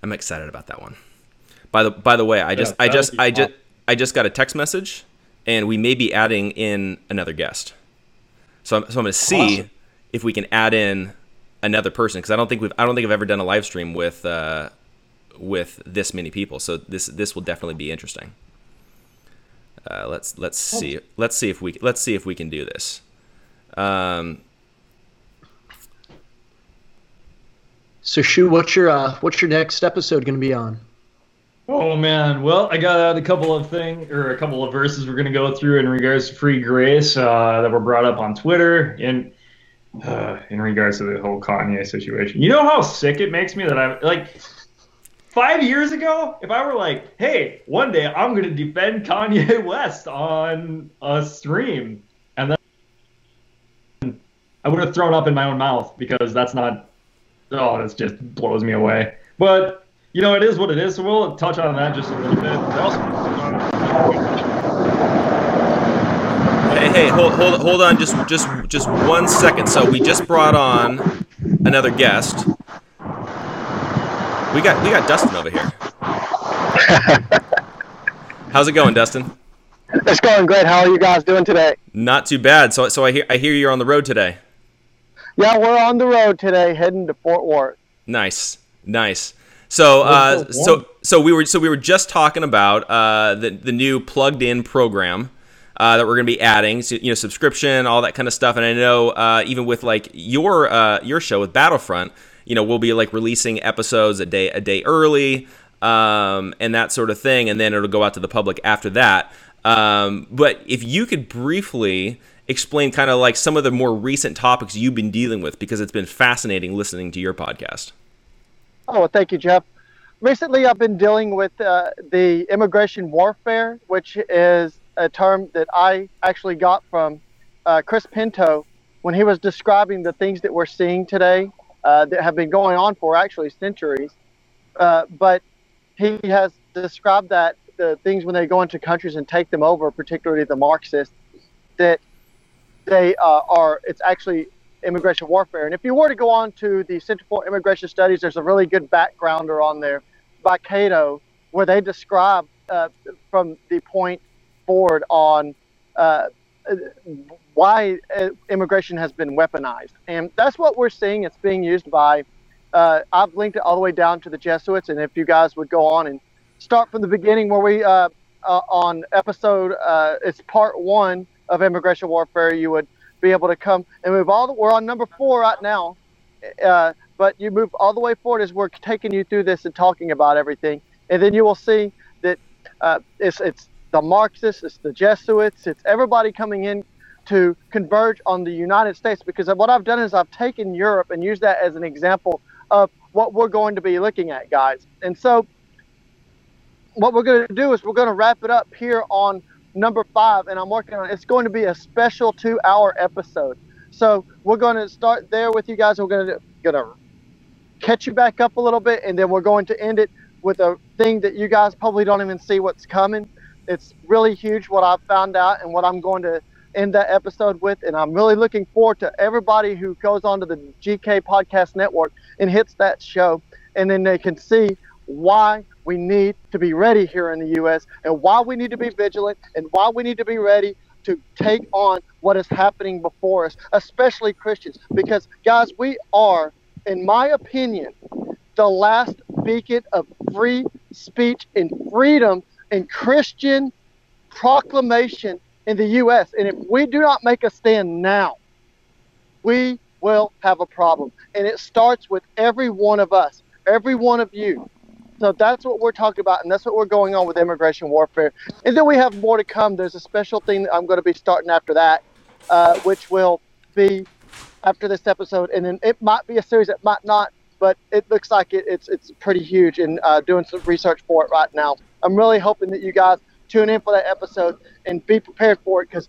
i'm excited about that one. By the by the way i just yeah, i just i just i just got a text message and we may be adding in another guest. So i'm, so I'm going to see awesome. if we can add in another person because I don't think we've I don't think I've ever done a live stream with uh, with this many people. So this this will definitely be interesting. Uh, let's let's oh. see let's see if we let's see if we can do this. Um, so Shu, what's your uh, what's your next episode going to be on? Oh man, well I got a couple of things or a couple of verses we're going to go through in regards to free grace uh, that were brought up on Twitter and uh, in regards to the whole Kanye situation. You know how sick it makes me that I'm like five years ago, if I were like, hey, one day I'm to defend Kanye *laughs* West on a stream, and then I would have thrown up in my own mouth because that's not, oh, this just blows me away. But, you know, it is what it is, so we'll touch on that just a little bit. Hey, hold, hold, hold on, just, just, just one second. So we just brought on another guest. We got, we got Dustin over here. *laughs* How's it going, Dustin? It's going great. How are you guys doing today? Not too bad. So, so I hear, I hear you're on the road today. Yeah, we're on the road today, heading to Fort Worth. Nice, nice. So, uh, so, so we were, so we were just talking about uh, the the new plugged in program uh, that we're going to be adding. So, you know, subscription, all that kind of stuff. And I know uh, even with like your uh, your show with Battlefront, you know, we'll be like releasing episodes a day a day early, um, and that sort of thing, and then it'll go out to the public after that. Um, but if you could briefly explain kind of like some of the more recent topics you've been dealing with, because it's been fascinating listening to your podcast. Oh, thank you, Jeff. Recently, I've been dealing with uh, the immigration warfare, which is a term that I actually got from uh, Chris Pinto when he was describing the things that we're seeing today uh, that have been going on for actually centuries. Uh, but he has described that the things when they go into countries and take them over, particularly the Marxists, that they uh, are, it's actually immigration warfare. And if you were to go on to the Center for Immigration Studies, there's a really good backgrounder on there by Cato where they describe uh, from the point forward on uh, why uh, immigration has been weaponized. And that's what we're seeing. It's being used by, uh, I've linked it all the way down to the Jesuits. And if you guys would go on and start from the beginning where we, uh, uh on episode, uh, it's part one of immigration warfare, you would be able to come and move all the, we're on number four right now. But you move all the way forward as we're taking you through this and talking about everything. And then you will see that it's, it's the Marxists, it's the Jesuits, it's everybody coming in to converge on the United States. Because what I've done is I've taken Europe and used that as an example of what we're going to be looking at, guys. And so, what we're going to do is we're going to wrap it up here on number five, and I'm working on it's going to be a special two hour episode. So, we're going to start there with you guys. We're going to, going to catch you back up a little bit, and then we're going to end it with a thing that you guys probably don't even see what's coming it's really huge what I've found out and what I'm going to end that episode with. And I'm really looking forward to everybody who goes onto the GK Podcast Network and hits that show. And then they can see why we need to be ready here in the U.S. and why we need to be vigilant and why we need to be ready to take on what is happening before us, especially Christians. Because, guys, we are, in my opinion, the last beacon of free speech and freedom and Christian proclamation in the U.S. And if we do not make a stand now, we will have a problem. And it starts with every one of us, every one of you. So that's what we're talking about, and that's what we're going on with immigration warfare. And then we have more to come. There's a special thing that I'm going to be starting after that, uh, which will be after this episode. And then it might be a series that might not but it looks like it, it's it's pretty huge. And uh, doing some research for it right now. I'm really hoping that you guys tune in for that episode and be prepared for it because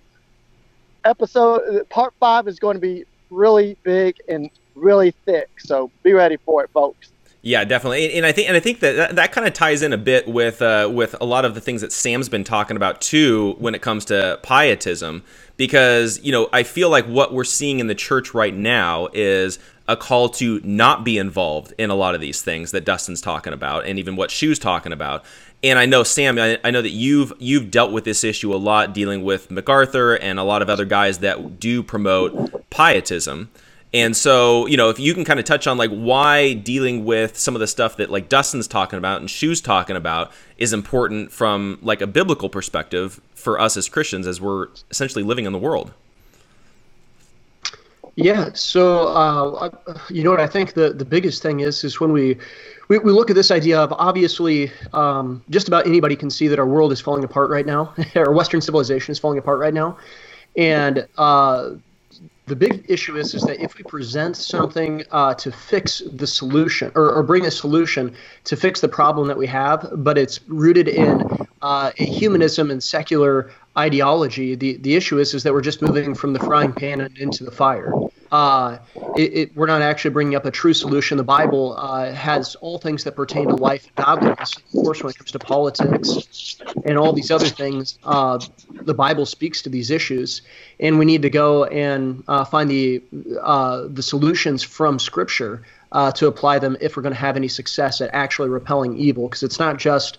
episode part five is going to be really big and really thick. So be ready for it, folks. Yeah, definitely, and I think and I think that that, kind of ties in a bit with uh, with a lot of the things that Sam's been talking about too when it comes to pietism, because you know I feel like what we're seeing in the church right now is a call to not be involved in a lot of these things that Dustin's talking about, and even what Shu's talking about. And I know Sam, I, I know that you've you've dealt with this issue a lot, dealing with MacArthur and a lot of other guys that do promote pietism. And so, you know, if you can kind of touch on like why dealing with some of the stuff that like Dustin's talking about and Shu's talking about is important from like a biblical perspective for us as Christians as we're essentially living in the world. Yeah. So, uh, you know what I think the the biggest thing is is when we we, we look at this idea of obviously um, just about anybody can see that our world is falling apart right now, *laughs* our Western civilization is falling apart right now, and uh, the big issue is is that if we present something uh, to fix the solution or, or, bring a solution to fix the problem that we have, but it's rooted in uh, a humanism and secular ideology, the, the issue is is that we're just moving from the frying pan into the fire. Uh, it, it, we're not actually bringing up a true solution. The Bible uh, has all things that pertain to life and godliness. Of course, when it comes to politics and all these other things, uh, the Bible speaks to these issues, and we need to go and uh, find the uh, the solutions from Scripture uh, to apply them if we're going to have any success at actually repelling evil. Because it's not just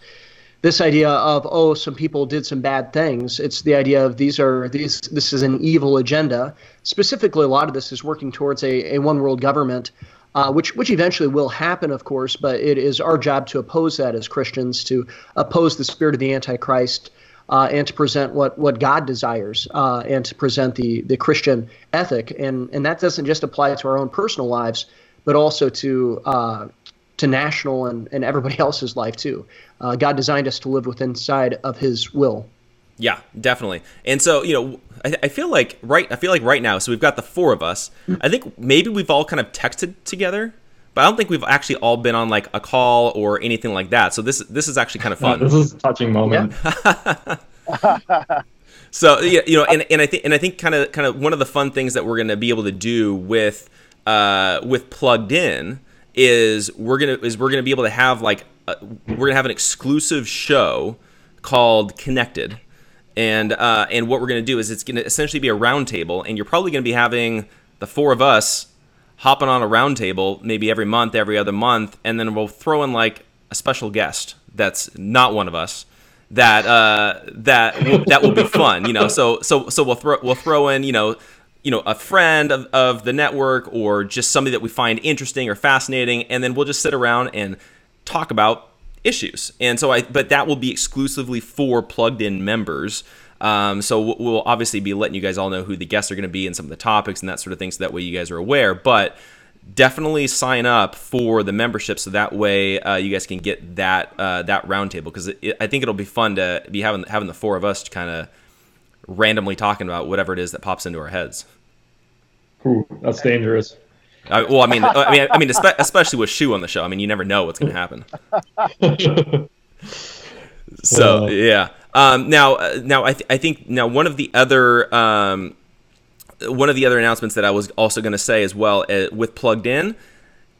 this idea of oh some people did some bad things it's the idea of these are these this is an evil agenda specifically a lot of this is working towards a, a one world government uh, which which eventually will happen of course but it is our job to oppose that as christians to oppose the spirit of the antichrist uh, and to present what, what God desires uh, and to present the, the Christian ethic. And, and that doesn't just apply to our own personal lives, but also to uh, to national and, and everybody *laughs* else's life too. Uh, God designed us to live within inside of His will. Yeah, definitely. And so you know, I, I, feel like right. I feel like right now. So we've got the four of us. I think maybe we've all kind of texted together, but I don't think we've actually all been on like a call or anything like that. So this this is actually kind of fun. *laughs* this is a touching moment. Yeah. *laughs* so yeah, you know, and, and I think and I think kind of kind of one of the fun things that we're going to be able to do with uh, with plugged in is we're gonna is we're gonna be able to have like a, we're gonna have an exclusive show called Connected, and uh, and what we're gonna do is it's gonna essentially be a roundtable, and you're probably gonna be having the four of us hopping on a roundtable maybe every month, every other month, and then we'll throw in like a special guest that's not one of us that uh, that will, that will be fun, you know. So so so we'll throw we'll throw in you know you know a friend of, of the network or just somebody that we find interesting or fascinating and then we'll just sit around and talk about issues. And so i but that will be exclusively for plugged in members. Um, so we'll obviously be letting you guys all know who the guests are going to be and some of the topics and that sort of thing so that way you guys are aware. But definitely sign up for the membership so that way uh, you guys can get that uh, that roundtable because I think it'll be fun to be having having the four of us to kind of randomly talking about whatever it is that pops into our heads. Ooh, that's dangerous. Uh, well, I mean, I mean, I mean, especially with Shu on the show. I mean, you never know what's going to happen. *laughs* so yeah. Um, now, uh, now I, th- I think now one of the other um, one of the other announcements that I was also going to say as well uh, with plugged in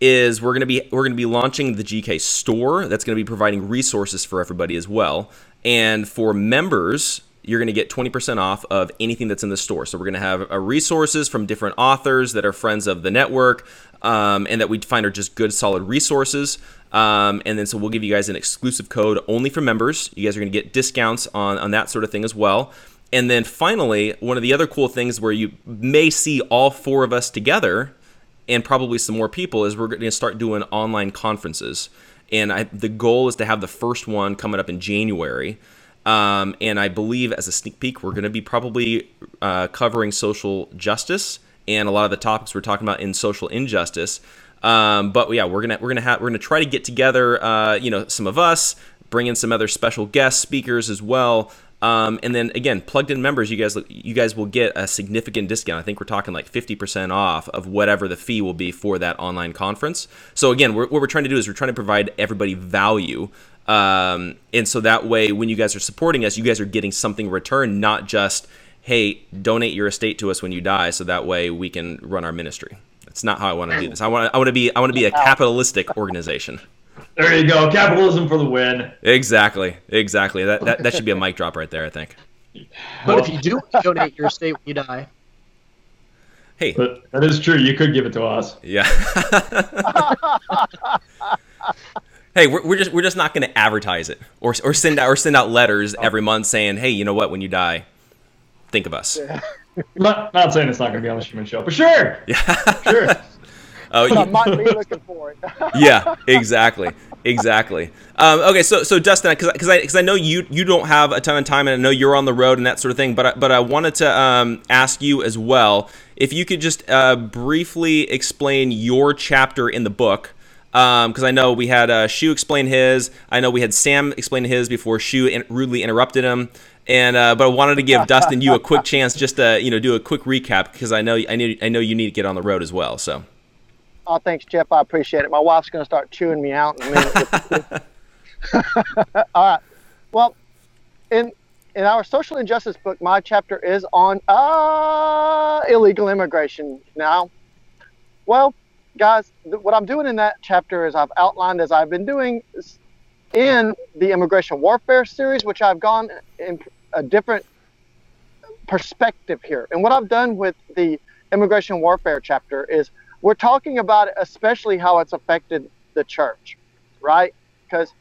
is we're going to be we're going to be launching the GK store. That's going to be providing resources for everybody as well, and for members you're going to get 20% off of anything that's in the store. So we're going to have uh, resources from different authors that are friends of the network um, and that we find are just good, solid resources. Um, and then so we'll give you guys an exclusive code only for members. You guys are going to get discounts on, on that sort of thing as well. And then finally, one of the other cool things where you may see all four of us together and probably some more people is we're going to start doing online conferences. And I, the goal is to have the first one coming up in January. Um, and I believe, as a sneak peek, we're going to be probably uh, covering social justice and a lot of the topics we're talking about in social injustice. Um, but yeah, we're gonna we're gonna have we're gonna try to get together. Uh, you know, some of us bring in some other special guest speakers as well. Um, and then again, plugged in members, you guys you guys will get a significant discount. I think we're talking like 50% off of whatever the fee will be for that online conference. So again, what we're trying to do is we're trying to provide everybody value. Um, and so that way, when you guys are supporting us, you guys are getting something in return, not just hey, donate your estate to us when you die, so that way we can run our ministry. That's not how I want to do this. I want I want to be I want to be a capitalistic organization. There you go. Capitalism for the win. Exactly. Exactly. That, that that should be a mic drop right there, I think. But if you do donate your estate when you die, Hey, But that is true. You could give it to us. yeah. *laughs* *laughs* hey, we're, we're just we're just not going to advertise it or or send out or send out letters every month saying, "Hey, you know what? When you die, think of us." Not, not saying it's not going to be on the Schumann show, but sure. Yeah. *laughs* Sure. *laughs* Oh, I you- might be looking for it. *laughs* yeah, exactly, exactly. Um, okay, so so Dustin, because because I because I know you you don't have a ton of time, and I know you're on the road and that sort of thing. But I, but I wanted to um, ask you as well if you could just uh, briefly explain your chapter in the book. Because I know we had uh, Shu explain his. I know we had Sam explain his before Shu in- rudely interrupted him. And uh, but I wanted to give *laughs* Dustin you a quick chance just to you know do a quick recap because I know I know I know you need to get on the road as well. So Oh, thanks, Jeff. I appreciate it. My wife's going to start chewing me out in a minute. *laughs* All right. Well, in in our social injustice book, my chapter is on uh, illegal immigration. Now, well, guys, th- what I'm doing in that chapter is I've outlined as I've been doing in the immigration warfare series, which I've gone in a different perspective here. And what I've done with the immigration warfare chapter is we're talking about especially how it's affected the church, right? Because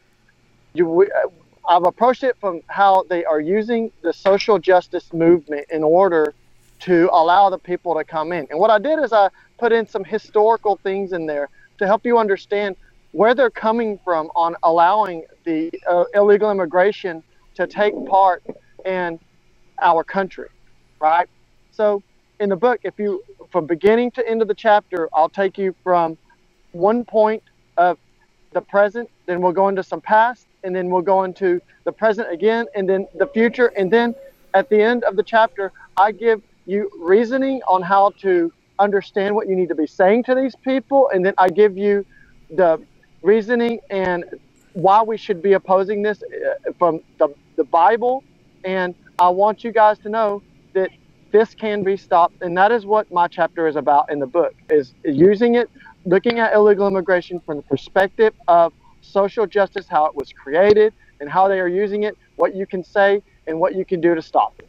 you, we, uh, I've approached it from how they are using the social justice movement in order to allow the people to come in. And what I did is I put in some historical things in there to help you understand where they're coming from on allowing the uh, illegal immigration to take part in our country, right? So in the book, if you from beginning to end of the chapter, I'll take you from one point of the present, then we'll go into some past, and then we'll go into the present again, and then the future, and then at the end of the chapter, I give you reasoning on how to understand what you need to be saying to these people, and then I give you the reasoning and why we should be opposing this uh, from the, the Bible. And I want you guys to know that this can be stopped. And that is what my chapter is about in the book is using it, looking at illegal immigration from the perspective of social justice, how it was created and how they are using it, what you can say and what you can do to stop it.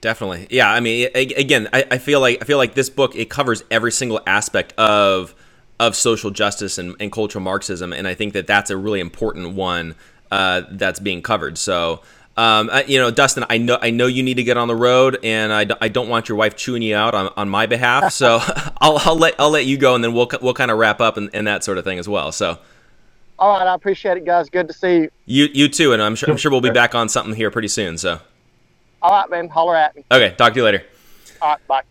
Definitely, yeah. I mean, again, I, I feel like I feel like this book it covers every single aspect of of social justice and, and cultural Marxism, and I think that that's a really important one uh, that's being covered. So, um, I- you know, Dustin, I know I know you need to get on the road, and I, d- I don't want your wife chewing you out on, on my behalf. *laughs* So, *laughs* I'll, I'll let I'll let you go, and then we'll we'll kind of wrap up and, and that sort of thing as well. So, All right, I appreciate it, guys. Good to see you. you you too, and I'm sure I'm sure we'll be back on something here pretty soon. So, All right, man. Holler at me. okay, talk to you later. All right, bye.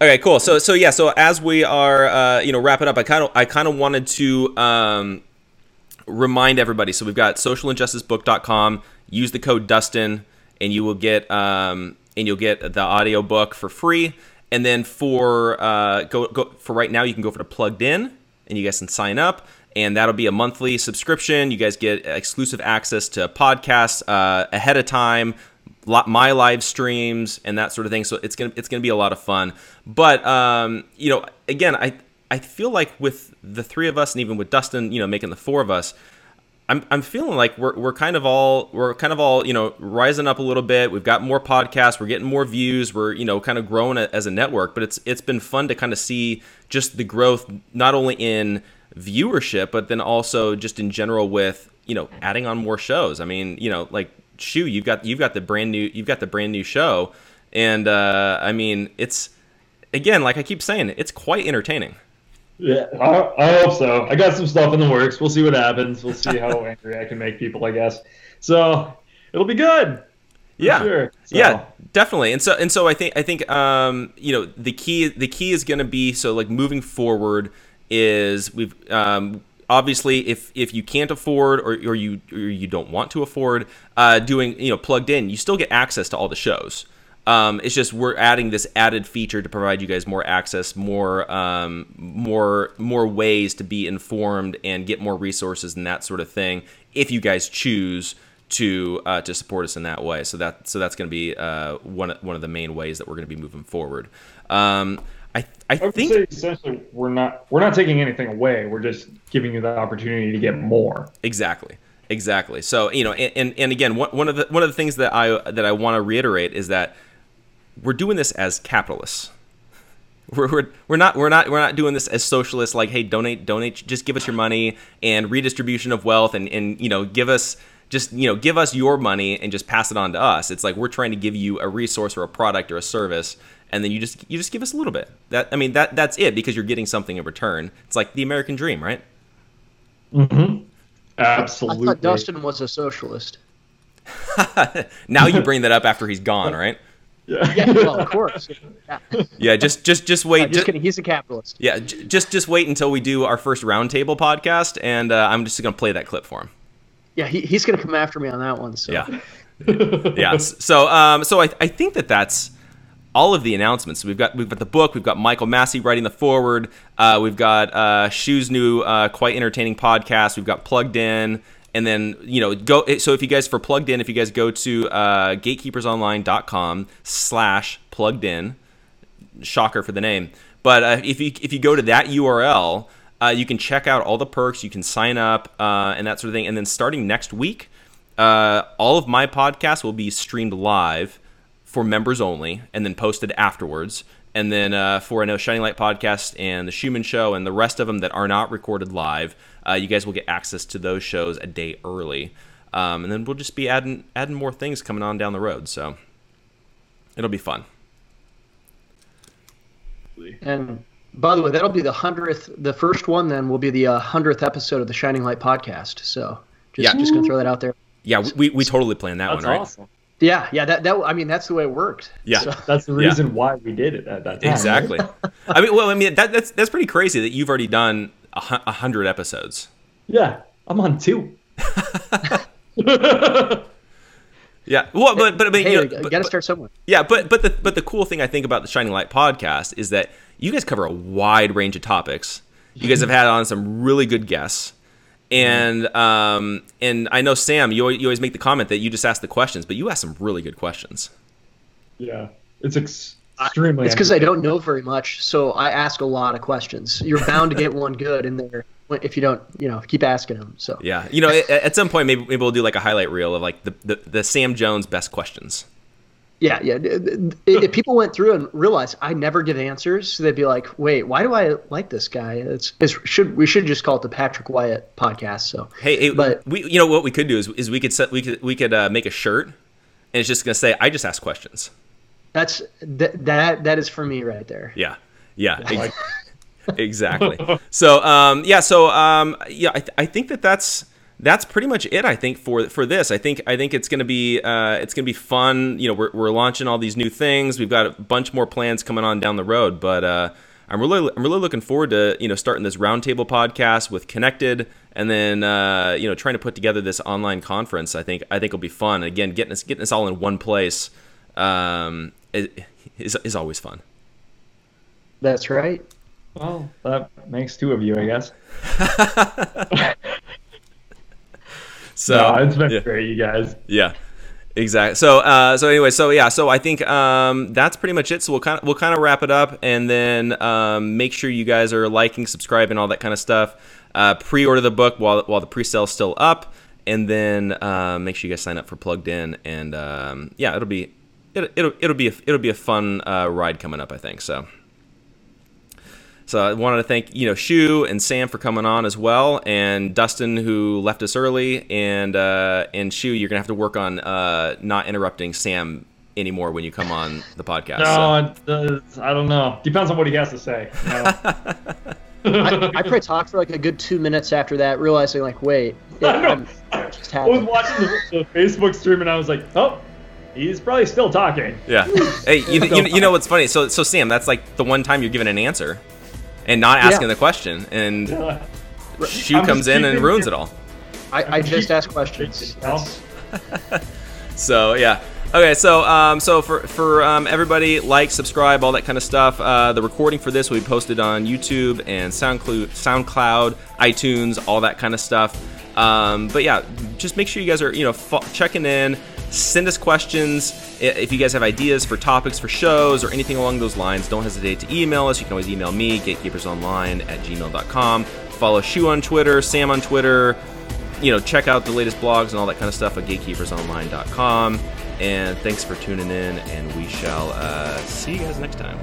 Okay, cool. So so yeah, so as we are uh, you know wrapping up, I kind of I kind of wanted to um, remind everybody. So we've got socialinjusticebook.com. Use the code Dustin, and you will get um, and you'll get the audio book for free. And then for uh, go, go for right now, you can go for the plugged in, and you guys can sign up, and that'll be a monthly subscription. You guys get exclusive access to podcasts uh, ahead of time, my live streams and that sort of thing. So it's gonna it's gonna be a lot of fun. But um, you know, again, I I feel like with the three of us and even with Dustin, you know, making the four of us, I'm, I'm feeling like we're, we're kind of all we're kind of all you know rising up a little bit. We've got more podcasts, we're getting more views, we're you know kind of growing as a network. But it's it's been fun to kind of see just the growth not only in viewership, but then also just in general with you know adding on more shows. I mean you know like Shu, you've got you've got the brand new you've got the brand new show, and uh, I mean it's again like I keep saying it's quite entertaining. Yeah, I, I hope so. I got some stuff in the works. We'll see what happens. We'll see how *laughs* angry I can make people, I guess. So it'll be good. yeah sure. So, yeah definitely and so and so i think i think um you know the key the key is going to be so like moving forward is we've um obviously, if if you can't afford or, or you or you don't want to afford uh, doing you know plugged in, you still get access to all the shows. Um, it's just we're adding this added feature to provide you guys more access, more um, more more ways to be informed and get more resources and that sort of thing. If you guys choose to uh, to support us in that way, so that so that's going to be uh, one one of the main ways that we're going to be moving forward. Um, I I, I would think say essentially we're not we're not taking anything away. We're just giving you the opportunity to get more. Exactly. Exactly. So you know, and, and, and again, one, one of the one of the things that I that I want to reiterate is that we're doing this as capitalists. We're, we're, we're not we're not we're not doing this as socialists. Like, hey, donate donate, just give us your money and redistribution of wealth, and and you know, give us just you know give us your money and just pass it on to us. It's like we're trying to give you a resource or a product or a service, and then you just you just give us a little bit. That I mean that that's it because you're getting something in return. It's like the American dream, right? Mm-hmm. I Absolutely. thought Dustin was a socialist. *laughs* now you bring that up after he's gone, *laughs* right? Yeah. Yeah, well, of course. Yeah. *laughs* Yeah, just just just wait. just ju- kidding. He's a capitalist. yeah, j- just just wait until we do our first roundtable podcast, and uh, I'm just gonna play that clip for him. Yeah, he, he's going to come after me on that one. So. Yeah, yeah. So um, so I I think that that's all of the announcements. We've got we've got the book. We've got Michael Massey writing the foreword. Uh, we've got uh, new uh, quite entertaining podcast. We've got plugged in. And then you know go. So if you guys for plugged in, if you guys go to uh, gatekeepersonline.com slash plugged in, shocker for the name. But uh, if you if you go to that URL, uh, you can check out all the perks. You can sign up uh, and that sort of thing. And then starting next week, all of my podcasts will be streamed live for members only, and then posted afterwards. And then uh, for I know Shining Light podcast and the Schumann Show and the rest of them that are not recorded live, uh, you guys will get access to those shows a day early. Um, and then we'll just be adding adding more things coming on down the road. So it'll be fun. And by the way, that'll be the hundredth. The first one then will be the uh, hundredth episode of the Shining Light podcast. So just Yeah. just gonna throw that out there. Yeah, we, we totally planned that That's one, right? awesome. Yeah, yeah. That that I mean that's the way it worked. Yeah. So, That's the Yeah. reason why we did it at that time. Exactly. I mean, well, I mean that, that's that's pretty crazy that you've already done a, a hundred episodes. Yeah, I'm on two. *laughs* Yeah. Well, but but I mean, hey, you you know, but- got to start somewhere. yeah, but but the but the cool thing I think about the Shining Light podcast is that you guys cover a wide range of topics. You guys mm-hmm. have had on some really good guests. And um and I know Sam, you you always make the comment that you just ask the questions, but you ask some really good questions. Yeah, it's ex- extremely. It's because I don't know very much, so I ask a lot of questions. You're bound to get one good in there if you don't, you know, keep asking them. So Yeah, you know, at, at some point maybe, maybe we'll do like a highlight reel of like the, the, the Sam Jones best questions. Yeah, yeah. If if *laughs* people went through and realized I never give answers, they'd be like, "Wait, why do I like this guy?" It's, it's should we should just call it the Patrick Wyatt podcast. So Hey, hey But- we you know what we could do is, is we could set we could we could uh, make a shirt and it's just gonna say I just ask questions. that's that that that is for me right there. Yeah, yeah, Like, *laughs* exactly. So um, yeah, so um, yeah, I, th- I think that that's that's pretty much it. I think for for this, I think I think it's gonna be uh, it's gonna be fun. You know, we're we're launching all these new things. We've got a bunch more plans coming on down the road, but. Uh, I'm really, I'm really looking forward to you know starting this roundtable podcast with Connected, and then uh, you know trying to put together this online conference. I think I think will be fun. Again, getting us getting us all in one place um, is, is is always fun. That's right. well, that makes two of you, I guess. *laughs* *laughs* So no, it's been yeah. great, you guys. Yeah, exactly. So, uh, so anyway, so yeah, so I think um, that's pretty much it. So we'll kind of we'll kind of wrap it up, and then um, make sure you guys are liking, subscribing, all that kind of stuff. Uh, pre-order the book while while the pre-sale's still up, and then uh, make sure you guys sign up for Plugged In, and um, yeah, it'll be it'll, it'll it'll be a, it'll be a fun uh, ride coming up, I think. So. So I wanted to thank you know Shu and Sam for coming on as well, and Dustin who left us early, and uh, and Shu, you're gonna have to work on uh, not interrupting Sam anymore when you come on the podcast. No, it, uh, I don't know. Depends on what he has to say. you? *laughs* I, I probably talked for like a good two minutes after that, realizing like, wait, *laughs* it, I know. I'm, just I was watching the, the Facebook stream and I was like, oh, he's probably still talking. yeah. *laughs* Hey, you, you, you know what's funny? So so Sam, that's like the one time you're given an answer, and not asking Yeah. the question, and *laughs* Shu I'm comes in and ruins it- it all. I, I just ask questions. *laughs* So yeah. Okay, so um, so for for um, everybody, like, subscribe, all that kind of stuff. Uh, the recording for this will be posted on YouTube and SoundCloud, SoundCloud, iTunes, all that kind of stuff. Um, but yeah, just make sure you guys are you know fo- checking in. Send us questions if you guys have ideas for topics for shows or anything along those lines. Don't hesitate to email us. You can always email me, gatekeepersonline at gmail.com. Follow Shu on Twitter, Sam on Twitter you know, check out the latest blogs and all that kind of stuff at gatekeepersonline.com. And thanks for tuning in, and we shall uh, see you guys next time.